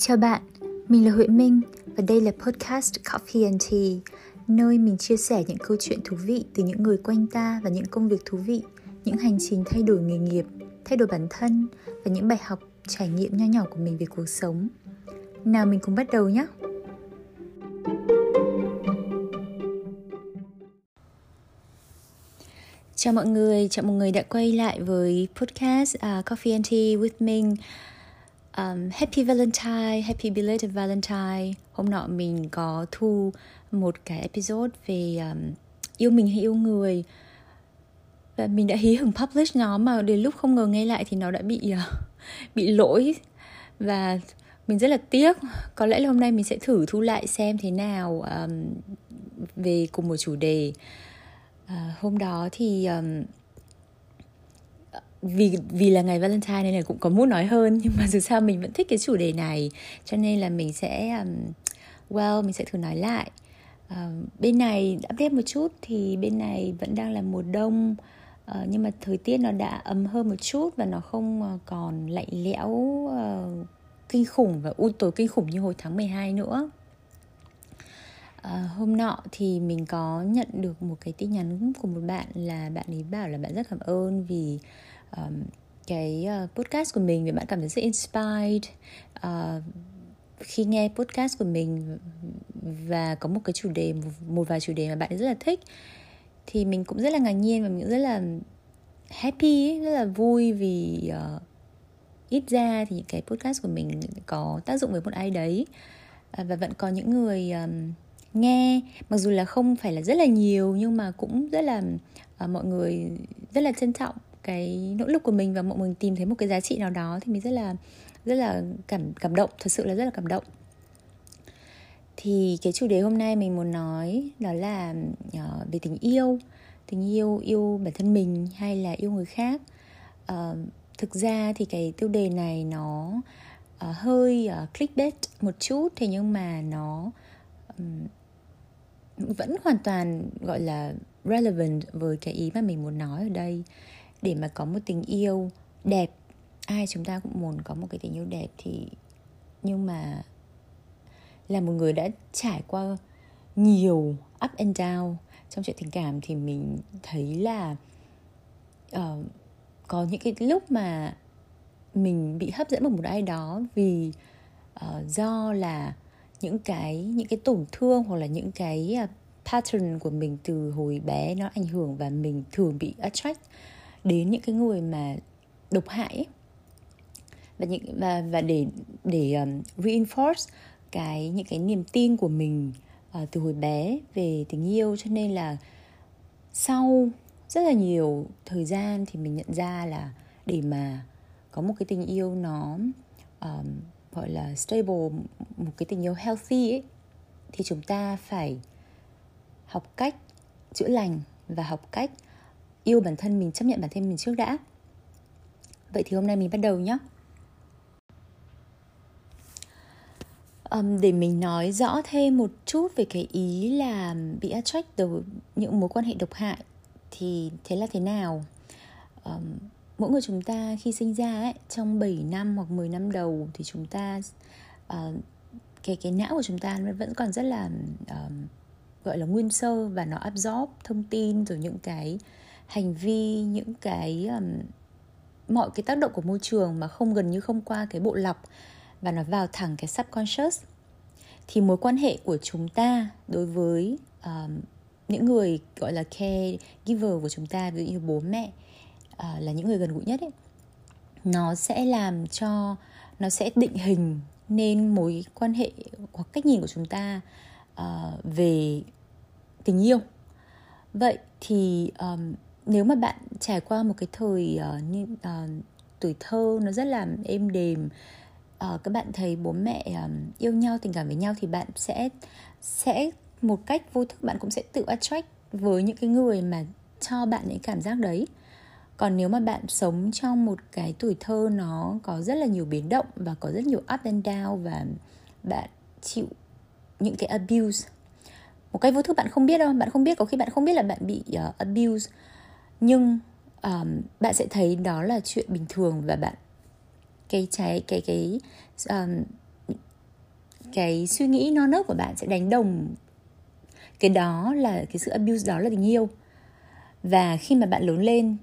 Chào bạn, mình là Huệ Minh và đây là podcast Coffee and Tea, nơi mình chia sẻ những câu chuyện thú vị từ những người quanh ta và những công việc thú vị, những hành trình thay đổi nghề nghiệp, thay đổi bản thân và những bài học trải nghiệm nho nhỏ của mình về cuộc sống. Nào mình cùng bắt đầu nhé! Chào mọi người, chào mọi người đã quay lại với podcast uh, Coffee and Tea with Minh um, Happy Valentine, Happy Belated Valentine. Hôm nọ mình có thu một cái episode về um, yêu mình hay yêu người. Và mình đã hí hửng publish nó mà đến lúc không ngờ nghe lại thì nó đã bị uh, bị lỗi. Và mình rất là tiếc. Có lẽ là hôm nay mình sẽ thử thu lại xem thế nào um, về cùng một chủ đề. Uh, hôm đó thì um, vì vì là ngày Valentine nên là cũng có muốn nói hơn nhưng mà dù sao mình vẫn thích cái chủ đề này. Cho nên là mình sẽ um, well mình sẽ thử nói lại. Uh, bên này update một chút thì bên này vẫn đang là mùa đông uh, nhưng mà thời tiết nó đã ấm hơn một chút và nó không uh, còn lạnh lẽo uh, kinh khủng và u tối kinh khủng như hồi tháng 12 nữa. À, hôm nọ thì mình có nhận được một cái tin nhắn của một bạn là bạn ấy bảo là bạn rất cảm ơn vì um, cái uh, podcast của mình vì bạn cảm thấy rất inspired. Uh, khi nghe podcast của mình và có một cái chủ đề một, một vài chủ đề mà bạn rất là thích thì mình cũng rất là ngạc nhiên và mình cũng rất là happy rất là vui vì uh, ít ra thì những cái podcast của mình có tác dụng với một ai đấy. Uh, và vẫn có những người um, nghe. Mặc dù là không phải là rất là nhiều nhưng mà cũng rất là uh, mọi người rất là trân trọng cái nỗ lực của mình và mọi người tìm thấy một cái giá trị nào đó thì mình rất là rất là cảm cảm động thật sự là rất là cảm động. Thì cái chủ đề hôm nay mình muốn nói đó là uh, về tình yêu tình yêu yêu bản thân mình hay là yêu người khác. Uh, thực ra thì cái tiêu đề này nó uh, hơi uh, clickbait một chút thế nhưng mà nó um, vẫn hoàn toàn gọi là relevant với cái ý mà mình muốn nói ở đây để mà có một tình yêu đẹp ai chúng ta cũng muốn có một cái tình yêu đẹp thì nhưng mà là một người đã trải qua nhiều up and down trong chuyện tình cảm thì mình thấy là uh, có những cái lúc mà mình bị hấp dẫn bởi một ai đó vì uh, do là những cái những cái tổn thương hoặc là những cái uh, pattern của mình từ hồi bé nó ảnh hưởng và mình thường bị attract đến những cái người mà độc hại ấy. và những và và để để um, reinforce cái những cái niềm tin của mình uh, từ hồi bé về tình yêu cho nên là sau rất là nhiều thời gian thì mình nhận ra là để mà có một cái tình yêu nó um, gọi là stable một cái tình yêu healthy ấy thì chúng ta phải học cách chữa lành và học cách yêu bản thân mình chấp nhận bản thân mình trước đã. Vậy thì hôm nay mình bắt đầu nhé. Um, để mình nói rõ thêm một chút về cái ý là bị attract từ những mối quan hệ độc hại thì thế là thế nào? Um, mỗi người chúng ta khi sinh ra ấy trong 7 năm hoặc 10 năm đầu thì chúng ta uh, cái cái não của chúng ta nó vẫn còn rất là uh, gọi là nguyên sơ và nó absorb thông tin rồi những cái hành vi những cái um, mọi cái tác động của môi trường mà không gần như không qua cái bộ lọc và nó vào thẳng cái subconscious thì mối quan hệ của chúng ta đối với um, những người gọi là caregiver của chúng ta ví dụ như bố mẹ uh, là những người gần gũi nhất ấy nó sẽ làm cho nó sẽ định hình nên mối quan hệ hoặc cách nhìn của chúng ta uh, về tình yêu. Vậy thì um, nếu mà bạn trải qua một cái thời uh, như uh, tuổi thơ nó rất là êm đềm uh, các bạn thấy bố mẹ um, yêu nhau tình cảm với nhau thì bạn sẽ sẽ một cách vô thức bạn cũng sẽ tự attract với những cái người mà cho bạn những cảm giác đấy. Còn nếu mà bạn sống trong một cái tuổi thơ nó có rất là nhiều biến động và có rất nhiều up and down và bạn chịu những cái abuse một cái vô thức bạn không biết đâu bạn không biết có khi bạn không biết là bạn bị uh, abuse nhưng um, bạn sẽ thấy đó là chuyện bình thường và bạn cái trái cái cái um, cái suy nghĩ non nớt của bạn sẽ đánh đồng. Cái đó là cái sự abuse đó là tình yêu. Và khi mà bạn lớn lên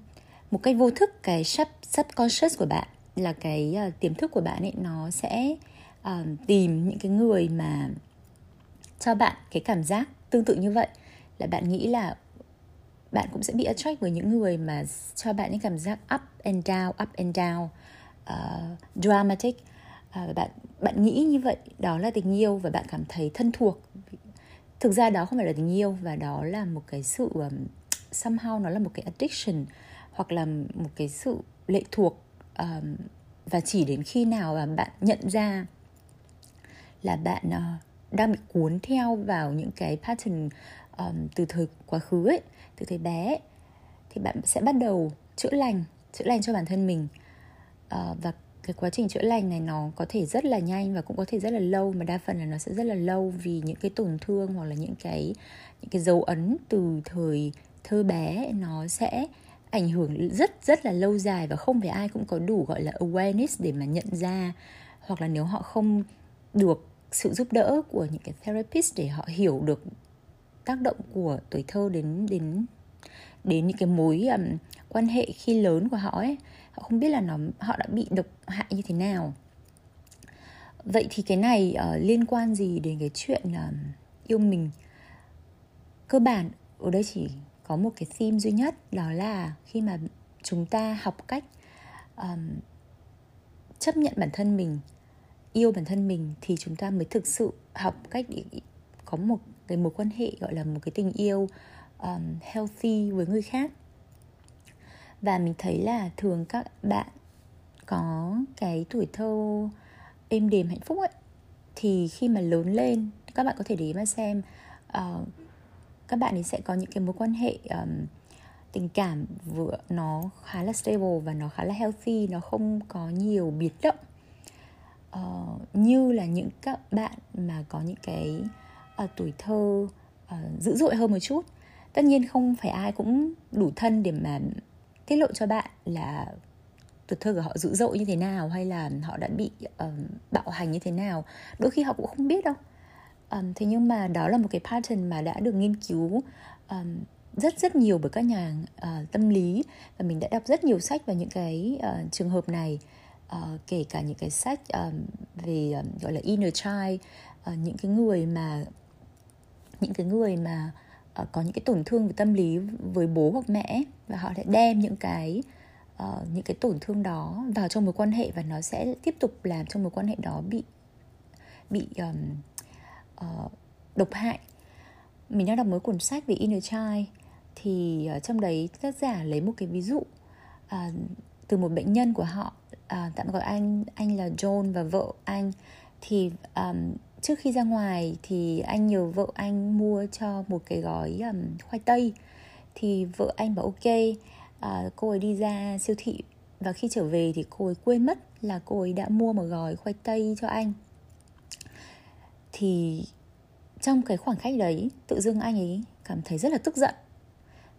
một cách vô thức cái sub subconscious của bạn là cái uh, tiềm thức của bạn ấy nó sẽ uh, tìm những cái người mà cho bạn cái cảm giác tương tự như vậy. Là bạn nghĩ là bạn cũng sẽ bị attract với những người mà cho bạn những cảm giác up and down up and down uh, dramatic. Uh, bạn bạn nghĩ như vậy đó là tình yêu và bạn cảm thấy thân thuộc. Thực ra đó không phải là tình yêu và đó là một cái sự um, somehow nó là một cái addiction hoặc là một cái sự lệ thuộc um, và chỉ đến khi nào mà bạn nhận ra là bạn uh, đang bị cuốn theo vào những cái pattern um, từ thời quá khứ ấy từ thời bé ấy, thì bạn sẽ bắt đầu chữa lành chữa lành cho bản thân mình. Uh, và cái quá trình chữa lành này nó có thể rất là nhanh và cũng có thể rất là lâu mà đa phần là nó sẽ rất là lâu vì những cái tổn thương hoặc là những cái những cái dấu ấn từ thời thơ bé nó sẽ ảnh hưởng rất rất là lâu dài và không phải ai cũng có đủ gọi là awareness để mà nhận ra. Hoặc là nếu họ không được sự giúp đỡ của những cái therapist để họ hiểu được tác động của tuổi thơ đến đến đến những cái mối um, quan hệ khi lớn của họ ấy. Họ không biết là nó họ đã bị độc hại như thế nào. Vậy thì cái này uh, liên quan gì đến cái chuyện uh, yêu mình? Cơ bản ở đây chỉ có một cái theme duy nhất đó là khi mà chúng ta học cách um, chấp nhận bản thân mình yêu bản thân mình thì chúng ta mới thực sự học cách để có một cái mối quan hệ gọi là một cái tình yêu um, healthy với người khác. Và mình thấy là thường các bạn có cái tuổi thơ êm đềm hạnh phúc ấy thì khi mà lớn lên các bạn có thể để mà xem uh, các bạn ấy sẽ có những cái mối quan hệ um, tình cảm vừa nó khá là stable và nó khá là healthy nó không có nhiều biến động. Uh, như là những các bạn mà có những cái ở tuổi thơ uh, dữ dội hơn một chút. Tất nhiên không phải ai cũng đủ thân để mà tiết lộ cho bạn là tuổi thơ của họ dữ dội như thế nào hay là họ đã bị um, bạo hành như thế nào. Đôi khi họ cũng không biết đâu. Um, thế nhưng mà đó là một cái pattern mà đã được nghiên cứu um, rất rất nhiều bởi các nhà uh, tâm lý và mình đã đọc rất nhiều sách về những cái uh, trường hợp này. Uh, kể cả những cái sách um, về um, gọi là inner child uh, những cái người mà những cái người mà uh, có những cái tổn thương về tâm lý với bố hoặc mẹ và họ lại đem những cái uh, những cái tổn thương đó vào trong mối quan hệ và nó sẽ tiếp tục làm cho mối quan hệ đó bị bị um, uh, độc hại. Mình đang đọc mới cuốn sách về inner child thì uh, trong đấy tác giả lấy một cái ví dụ uh, từ một bệnh nhân của họ uh, tạm gọi anh anh là John và vợ anh thì um, trước khi ra ngoài thì anh nhờ vợ anh mua cho một cái gói um, khoai tây. Thì vợ anh bảo ok uh, cô ấy đi ra siêu thị. Và khi trở về thì cô ấy quên mất là cô ấy đã mua một gói khoai tây cho anh. Thì trong cái khoảng cách đấy tự dưng anh ấy cảm thấy rất là tức giận.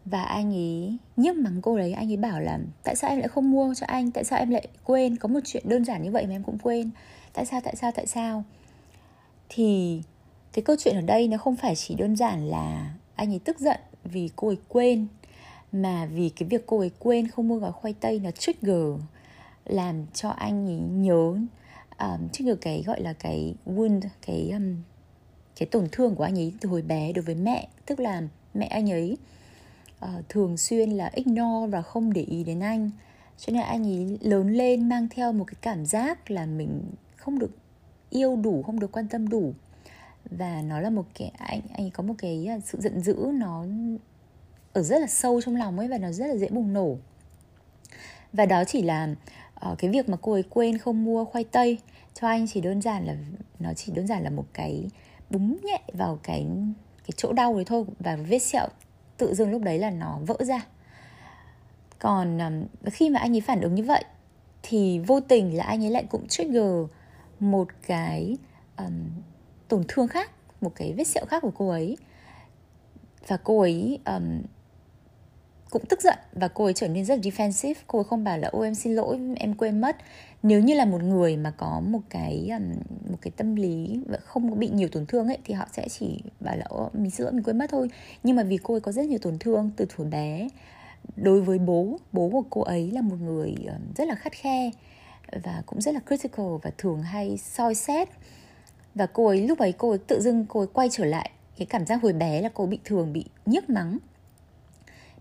Và anh ấy nhức mắng cô đấy anh ấy bảo là tại sao em lại không mua cho anh? Tại sao em lại quên? Có một chuyện đơn giản như vậy mà em cũng quên. Tại sao tại sao tại sao? Thì cái câu chuyện ở đây nó không phải chỉ đơn giản là anh ấy tức giận vì cô ấy quên mà vì cái việc cô ấy quên không mua gói khoai tây nó trigger làm cho anh ấy nhớ um, trigger cái gọi là cái wound cái um, cái tổn thương của anh ấy từ hồi bé đối với mẹ. Tức là mẹ anh ấy uh, thường xuyên là ignore và không để ý đến anh. Cho nên anh ấy lớn lên mang theo một cái cảm giác là mình không được yêu đủ không được quan tâm đủ. Và nó là một cái anh anh có một cái à, sự giận dữ nó ở rất là sâu trong lòng ấy và nó rất là dễ bùng nổ. Và đó chỉ là uh, cái việc mà cô ấy quên không mua khoai tây cho anh chỉ đơn giản là nó chỉ đơn giản là một cái búng nhẹ vào cái cái chỗ đau đấy thôi và vết sẹo tự dưng lúc đấy là nó vỡ ra. Còn um, khi mà anh ấy phản ứng như vậy thì vô tình là anh ấy lại cũng trigger một cái um, tổn thương khác một cái vết sẹo khác của cô ấy. Và cô ấy um, cũng tức giận và cô ấy trở nên rất defensive. Cô ấy không bảo là ôi em xin lỗi em quên mất. Nếu như là một người mà có một cái um, một cái tâm lý và không bị nhiều tổn thương ấy thì họ sẽ chỉ bảo là mình xin lỗi mình quên mất thôi. Nhưng mà vì cô ấy có rất nhiều tổn thương từ thuở bé đối với bố bố của cô ấy là một người um, rất là khắt khe và cũng rất là critical và thường hay soi xét. Và cô ấy lúc ấy cô ấy tự dưng cô ấy quay trở lại cái cảm giác hồi bé là cô bị thường bị nhức mắng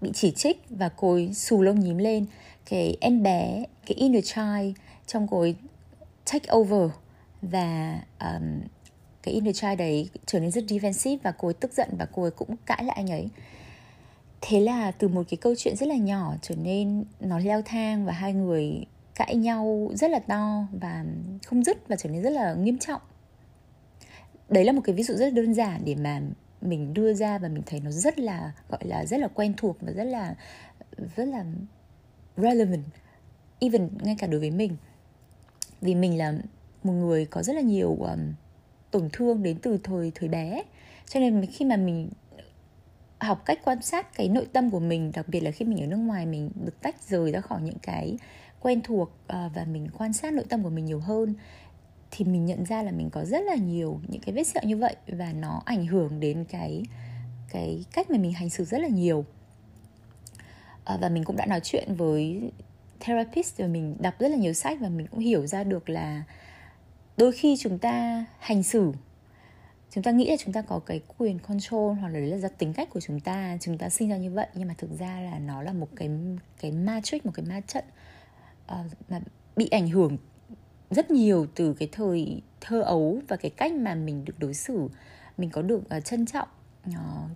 bị chỉ trích và cô ấy xù lông nhím lên. Cái em bé cái inner child trong cô ấy take over và um, cái inner child đấy trở nên rất defensive và cô ấy tức giận và cô ấy cũng cãi lại anh ấy. Thế là từ một cái câu chuyện rất là nhỏ trở nên nó leo thang và hai người cãi nhau rất là to và không dứt và trở nên rất là nghiêm trọng. Đấy là một cái ví dụ rất đơn giản để mà mình đưa ra và mình thấy nó rất là gọi là rất là quen thuộc và rất là rất là relevant even ngay cả đối với mình. Vì mình là một người có rất là nhiều um, tổn thương đến từ thời thời bé cho nên khi mà mình học cách quan sát cái nội tâm của mình đặc biệt là khi mình ở nước ngoài mình được tách rời ra khỏi những cái quen thuộc ờ, và mình quan sát nội tâm của mình nhiều hơn thì mình nhận ra là mình có rất là nhiều những cái vết sẹo như vậy và nó ảnh hưởng đến cái cái cách mà mình hành xử rất là nhiều. À, và mình cũng đã nói chuyện với therapist và mình đọc rất là nhiều sách và mình cũng hiểu ra được là đôi khi chúng ta hành xử chúng ta nghĩ là chúng ta có cái quyền control hoặc là đấy là do tính cách của chúng ta chúng ta sinh ra như vậy nhưng mà thực ra là nó là một cái cái matrix một cái ma trận. Ờ, uh, mà bị ảnh hưởng rất nhiều từ cái thời thơ ấu và cái cách mà mình được đối xử. Mình có được uh, trân trọng uh,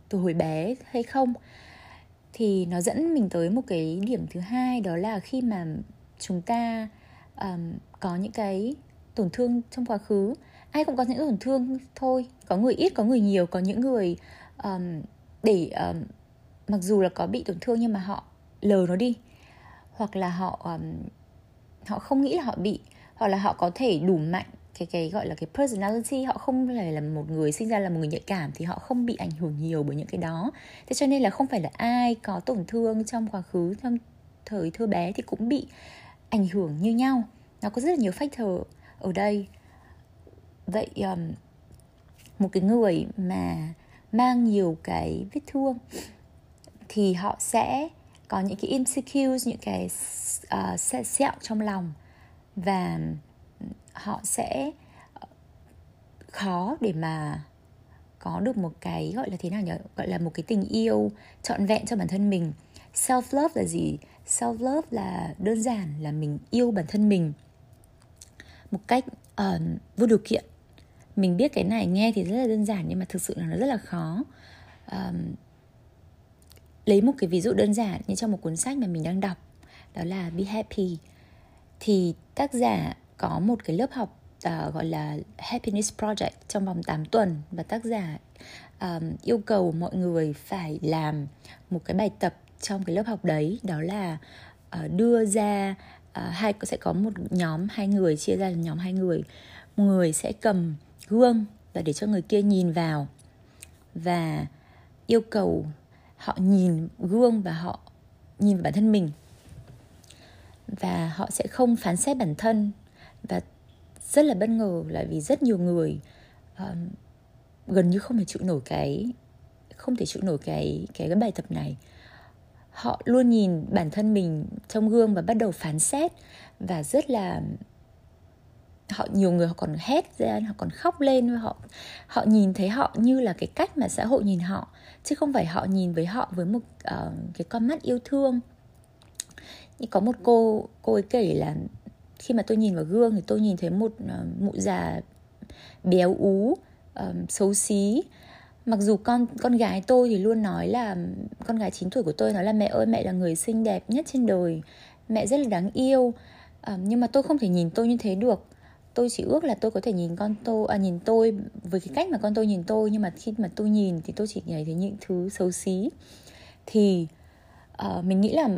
từ hồi bé hay không? Thì nó dẫn mình tới một cái điểm thứ hai đó là khi mà chúng ta um, có những cái tổn thương trong quá khứ. Ai cũng có những tổn thương thôi có người ít có người nhiều có những người um, để um, mặc dù là có bị tổn thương nhưng mà họ lờ nó đi. Hoặc là họ um, họ không nghĩ là họ bị hoặc là họ có thể đủ mạnh. Cái cái gọi là cái personality họ không phải là một người sinh ra là một người nhạy cảm thì họ không bị ảnh hưởng nhiều bởi những cái đó. Thế cho nên là không phải là ai có tổn thương trong quá khứ trong thời thơ bé thì cũng bị ảnh hưởng như nhau. Nó có rất là nhiều factor ở đây. Vậy um, một cái người mà mang nhiều cái vết thương thì họ sẽ có những cái insecure những cái uh, sẹo trong lòng và họ sẽ ờ, khó để mà có được một cái gọi là thế nào nhỉ? Gọi là một cái tình yêu trọn vẹn cho bản thân mình. Self love là gì? Self love là đơn giản là mình yêu bản thân mình một cách uh, vô điều kiện. Mình biết cái này nghe thì rất là đơn giản nhưng mà thực sự là nó rất là khó. Um, lấy một cái ví dụ đơn giản như trong một cuốn sách mà mình đang đọc đó là be happy. Thì tác giả có một cái lớp học uh, gọi là Happiness Project trong vòng 8 tuần và tác giả um, yêu cầu mọi người phải làm một cái bài tập trong cái lớp học đấy đó là uh, đưa ra uh, hai sẽ có một nhóm hai người chia ra là nhóm hai người. Một người sẽ cầm gương và để cho người kia nhìn vào và yêu cầu họ nhìn gương và họ nhìn vào bản thân mình. Và họ sẽ không phán xét bản thân và rất là bất ngờ là vì rất nhiều người um, gần như không thể chịu nổi cái không thể chịu nổi cái cái cái bài tập này. Họ luôn nhìn bản thân mình trong gương và bắt đầu phán xét và rất là họ nhiều người họ còn hét ra họ còn khóc lên họ họ nhìn thấy họ như là cái cách mà xã hội nhìn họ chứ không phải họ nhìn với họ với một uh, cái con mắt yêu thương. Như có một cô cô ấy kể là khi mà tôi nhìn vào gương thì tôi nhìn thấy một uh, mụ già béo ú um, xấu xí. Mặc dù con con gái tôi thì luôn nói là con gái 9 tuổi của tôi nói là mẹ ơi mẹ là người xinh đẹp nhất trên đời. Mẹ rất là đáng yêu. Um, nhưng mà tôi không thể nhìn tôi như thế được tôi chỉ ước là tôi có thể nhìn con tôi à, nhìn tôi với cái cách mà con tôi nhìn tôi. Nhưng mà khi mà tôi nhìn thì tôi chỉ nhìn thấy những thứ xấu xí. Thì uh, mình nghĩ là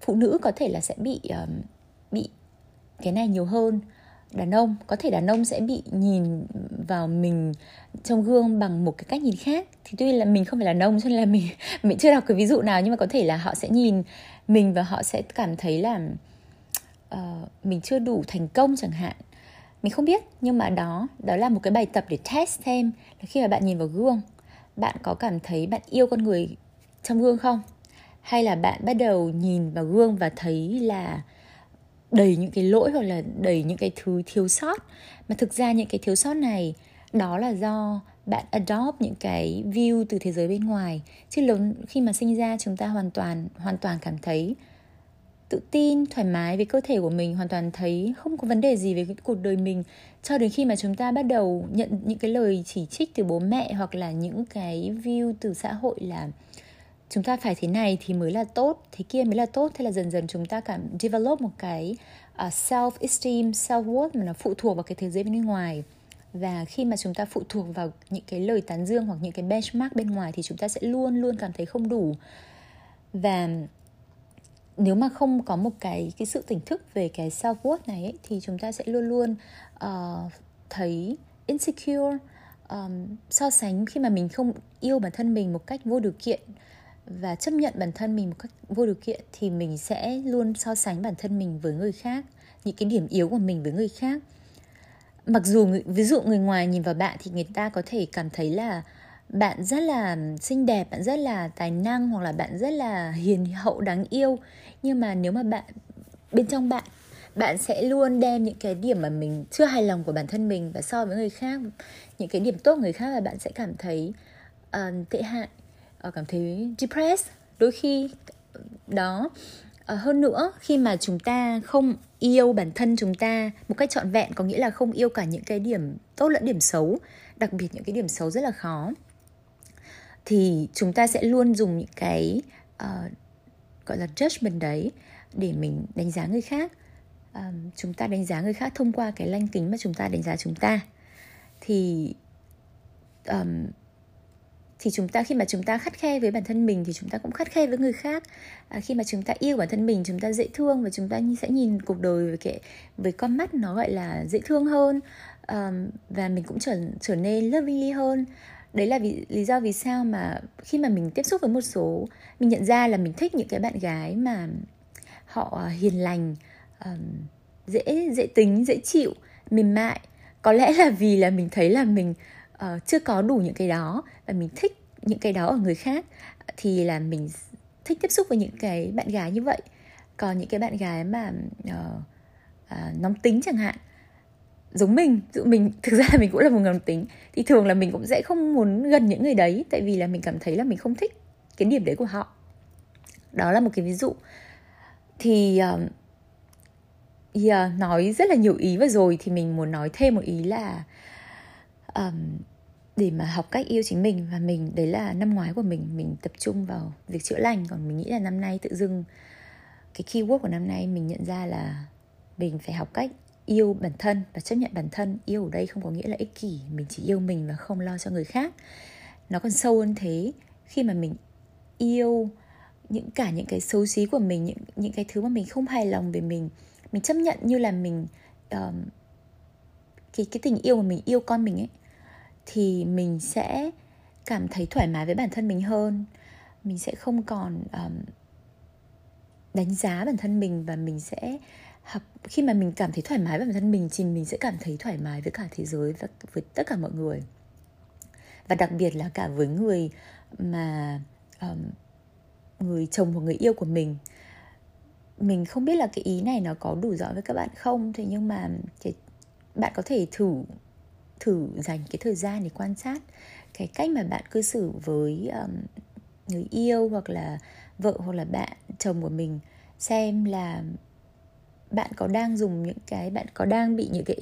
phụ nữ có thể là sẽ bị uh, bị cái này nhiều hơn. Đàn ông có thể đàn ông sẽ bị nhìn vào mình trong gương bằng một cái cách nhìn khác. Thì tuy là mình không phải là đàn ông cho nên là mình mình chưa đọc cái ví dụ nào nhưng mà có thể là họ sẽ nhìn mình và họ sẽ cảm thấy là uh, mình chưa đủ thành công chẳng hạn mình không biết, nhưng mà đó đó là một cái bài tập để test xem là khi mà bạn nhìn vào gương, bạn có cảm thấy bạn yêu con người trong gương không? Hay là bạn bắt đầu nhìn vào gương và thấy là đầy những cái lỗi hoặc là đầy những cái thứ thiếu sót? Mà thực ra những cái thiếu sót này, đó là do bạn adopt những cái view từ thế giới bên ngoài. Chứ lớn, khi mà sinh ra, chúng ta hoàn toàn hoàn toàn cảm thấy tự tin thoải mái với cơ thể của mình hoàn toàn thấy không có vấn đề gì về cuộc đời mình. Cho đến khi mà chúng ta bắt đầu nhận những cái lời chỉ trích từ bố mẹ hoặc là những cái view từ xã hội là chúng ta phải thế này thì mới là tốt thế kia mới là tốt thế là dần dần chúng ta cảm develop một cái à, uh, self esteem self worth mà nó phụ thuộc vào cái thế giới bên ngoài. Và khi mà chúng ta phụ thuộc vào những cái lời tán dương hoặc những cái benchmark bên ngoài thì chúng ta sẽ luôn luôn cảm thấy không đủ. Và nếu mà không có một cái cái sự tỉnh thức về cái self worth này ấy, thì chúng ta sẽ luôn luôn uh, thấy insecure um, so sánh khi mà mình không yêu bản thân mình một cách vô điều kiện và chấp nhận bản thân mình một cách vô điều kiện thì mình sẽ luôn so sánh bản thân mình với người khác những cái điểm yếu của mình với người khác. Mặc dù ví dụ người ngoài nhìn vào bạn thì người ta có thể cảm thấy là bạn rất là xinh đẹp bạn rất là tài năng hoặc là bạn rất là hiền hậu đáng yêu. Nhưng mà nếu mà bạn bên trong bạn bạn sẽ luôn đem những cái điểm mà mình chưa hài lòng của bản thân mình và so với người khác những cái điểm tốt của người khác là bạn sẽ cảm thấy uh, tệ hại uh, cảm thấy depressed. Đôi khi đó uh, hơn nữa khi mà chúng ta không yêu bản thân chúng ta một cách trọn vẹn có nghĩa là không yêu cả những cái điểm tốt lẫn điểm xấu đặc biệt những cái điểm xấu rất là khó thì chúng ta sẽ luôn dùng những cái uh, gọi là judgment đấy để mình đánh giá người khác. Um, chúng ta đánh giá người khác thông qua cái lanh kính mà chúng ta đánh giá chúng ta. Thì um, thì chúng ta khi mà chúng ta khắt khe với bản thân mình thì chúng ta cũng khắt khe với người khác. À, khi mà chúng ta yêu bản thân mình chúng ta dễ thương và chúng ta sẽ nhìn cuộc đời với cái với con mắt nó gọi là dễ thương hơn. Um, và mình cũng trở trở nên lovely hơn đấy là vì lý do vì sao mà khi mà mình tiếp xúc với một số mình nhận ra là mình thích những cái bạn gái mà họ hiền lành um, dễ dễ tính dễ chịu mềm mại. Có lẽ là vì là mình thấy là mình uh, chưa có đủ những cái đó và mình thích những cái đó ở người khác thì là mình thích tiếp xúc với những cái bạn gái như vậy. Còn những cái bạn gái mà uh, uh, nóng tính chẳng hạn giống mình. Tự mình thực ra là mình cũng là một người tính. Thì thường là mình cũng sẽ không muốn gần những người đấy tại vì là mình cảm thấy là mình không thích cái điểm đấy của họ. Đó là một cái ví dụ. Thì uh, yeah, ờ, nói rất là nhiều ý vừa rồi thì mình muốn nói thêm một ý là um, để mà học cách yêu chính mình và mình đấy là năm ngoái của mình mình tập trung vào việc chữa lành. Còn mình nghĩ là năm nay tự dưng cái keyword của năm nay mình nhận ra là mình phải học cách yêu bản thân và chấp nhận bản thân. Yêu ở đây không có nghĩa là ích kỷ mình chỉ yêu mình và không lo cho người khác. Nó còn sâu hơn thế khi mà mình yêu những cả những cái xấu xí của mình những những cái thứ mà mình không hài lòng về mình mình chấp nhận như là mình um, cái cái tình yêu mà mình yêu con mình ấy thì mình sẽ cảm thấy thoải mái với bản thân mình hơn. Mình sẽ không còn um, đánh giá bản thân mình và mình sẽ khi mà mình cảm thấy thoải mái với bản thân mình thì mình sẽ cảm thấy thoải mái với cả thế giới và với tất cả mọi người. Và đặc biệt là cả với người mà um, người chồng hoặc người yêu của mình. Mình không biết là cái ý này nó có đủ rõ với các bạn không? Thế nhưng mà cái, bạn có thể thử thử dành cái thời gian để quan sát cái cách mà bạn cư xử với um, người yêu hoặc là vợ hoặc là bạn chồng của mình xem là bạn có đang dùng những cái bạn có đang bị những cái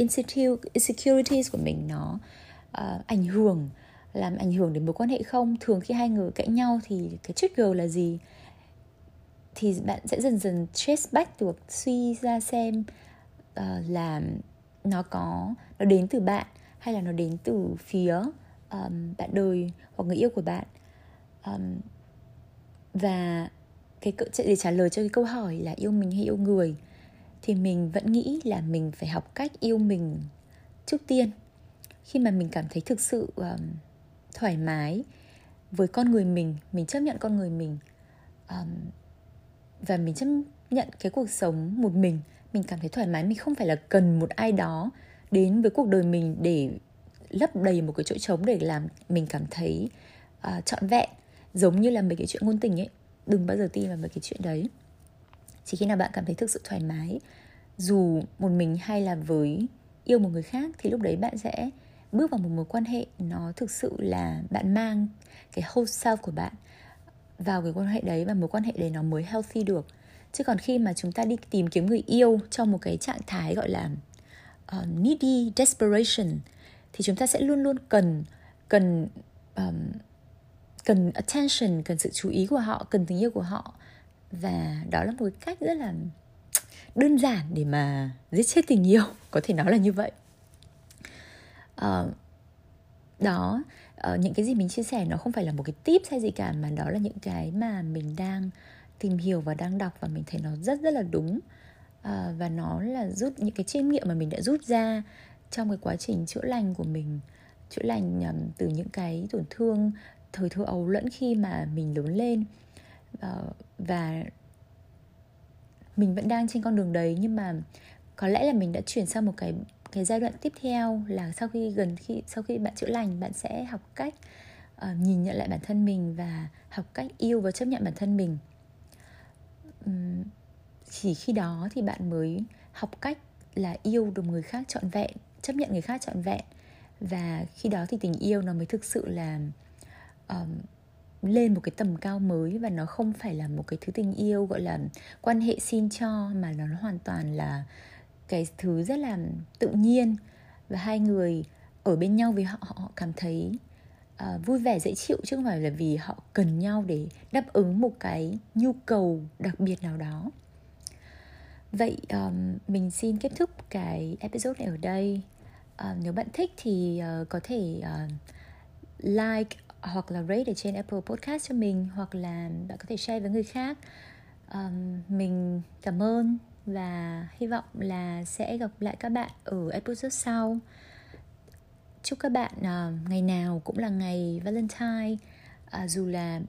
insecurities của mình nó uh, ảnh hưởng làm ảnh hưởng đến mối quan hệ không? Thường khi hai người cãi nhau thì cái trigger là gì? Thì bạn sẽ dần dần trace back được suy ra xem uh, là nó có nó đến từ bạn hay là nó đến từ phía um, bạn đời hoặc người yêu của bạn. Um, và cái để trả lời cho cái câu hỏi là yêu mình hay yêu người? Thì mình vẫn nghĩ là mình phải học cách yêu mình trước tiên. Khi mà mình cảm thấy thực sự um, thoải mái với con người mình mình chấp nhận con người mình um, và mình chấp nhận cái cuộc sống một mình mình cảm thấy thoải mái mình không phải là cần một ai đó đến với cuộc đời mình để lấp đầy một cái chỗ trống để làm mình cảm thấy uh, trọn vẹn. Giống như là mấy cái chuyện ngôn tình ấy. Đừng bao giờ tin vào mấy cái chuyện đấy chỉ khi nào bạn cảm thấy thực sự thoải mái dù một mình hay là với yêu một người khác thì lúc đấy bạn sẽ bước vào một mối quan hệ nó thực sự là bạn mang cái whole self của bạn vào cái quan hệ đấy và mối quan hệ đấy nó mới healthy được. Chứ còn khi mà chúng ta đi tìm kiếm người yêu trong một cái trạng thái gọi là uh, needy desperation thì chúng ta sẽ luôn luôn cần cần um, cần attention cần sự chú ý của họ cần tình yêu của họ và đó là một cách rất là đơn giản để mà giết chết tình yêu có thể nói là như vậy. Uh, đó uh, những cái gì mình chia sẻ nó không phải là một cái tip hay gì cả mà đó là những cái mà mình đang tìm hiểu và đang đọc và mình thấy nó rất rất là đúng. Uh, và nó là rút những cái chiêm nghiệm mà mình đã rút ra trong cái quá trình chữa lành của mình chữa lành um, từ những cái tổn thương thời thơ ấu lẫn khi mà mình lớn lên. uh, Ờ, và mình vẫn đang trên con đường đấy nhưng mà có lẽ là mình đã chuyển sang một cái cái giai đoạn tiếp theo là sau khi gần khi sau khi bạn chữa lành bạn sẽ học cách uh, nhìn nhận lại bản thân mình và học cách yêu và chấp nhận bản thân mình. Um, chỉ khi đó thì bạn mới học cách là yêu được người khác trọn vẹn chấp nhận người khác trọn vẹn. Và khi đó thì tình yêu nó mới thực sự là um, lên một cái tầm cao mới và nó không phải là một cái thứ tình yêu gọi là quan hệ xin cho mà nó hoàn toàn là cái thứ rất là tự nhiên. Và hai người ở bên nhau vì họ họ cảm thấy uh, vui vẻ dễ chịu chứ không phải là vì họ cần nhau để đáp ứng một cái nhu cầu đặc biệt nào đó. Vậy um, mình xin kết thúc cái episode này ở đây. Uh, nếu bạn thích thì uh, có thể uh, like hoặc là rate ở trên Apple Podcast cho mình hoặc là bạn có thể share với người khác. Um, mình cảm ơn và hy vọng là sẽ gặp lại các bạn ở episode sau. Chúc các bạn uh, ngày nào cũng là ngày Valentine. Uh, dù là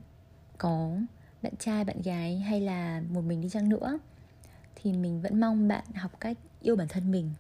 có bạn trai bạn gái hay là một mình đi chăng nữa thì mình vẫn mong bạn học cách yêu bản thân mình.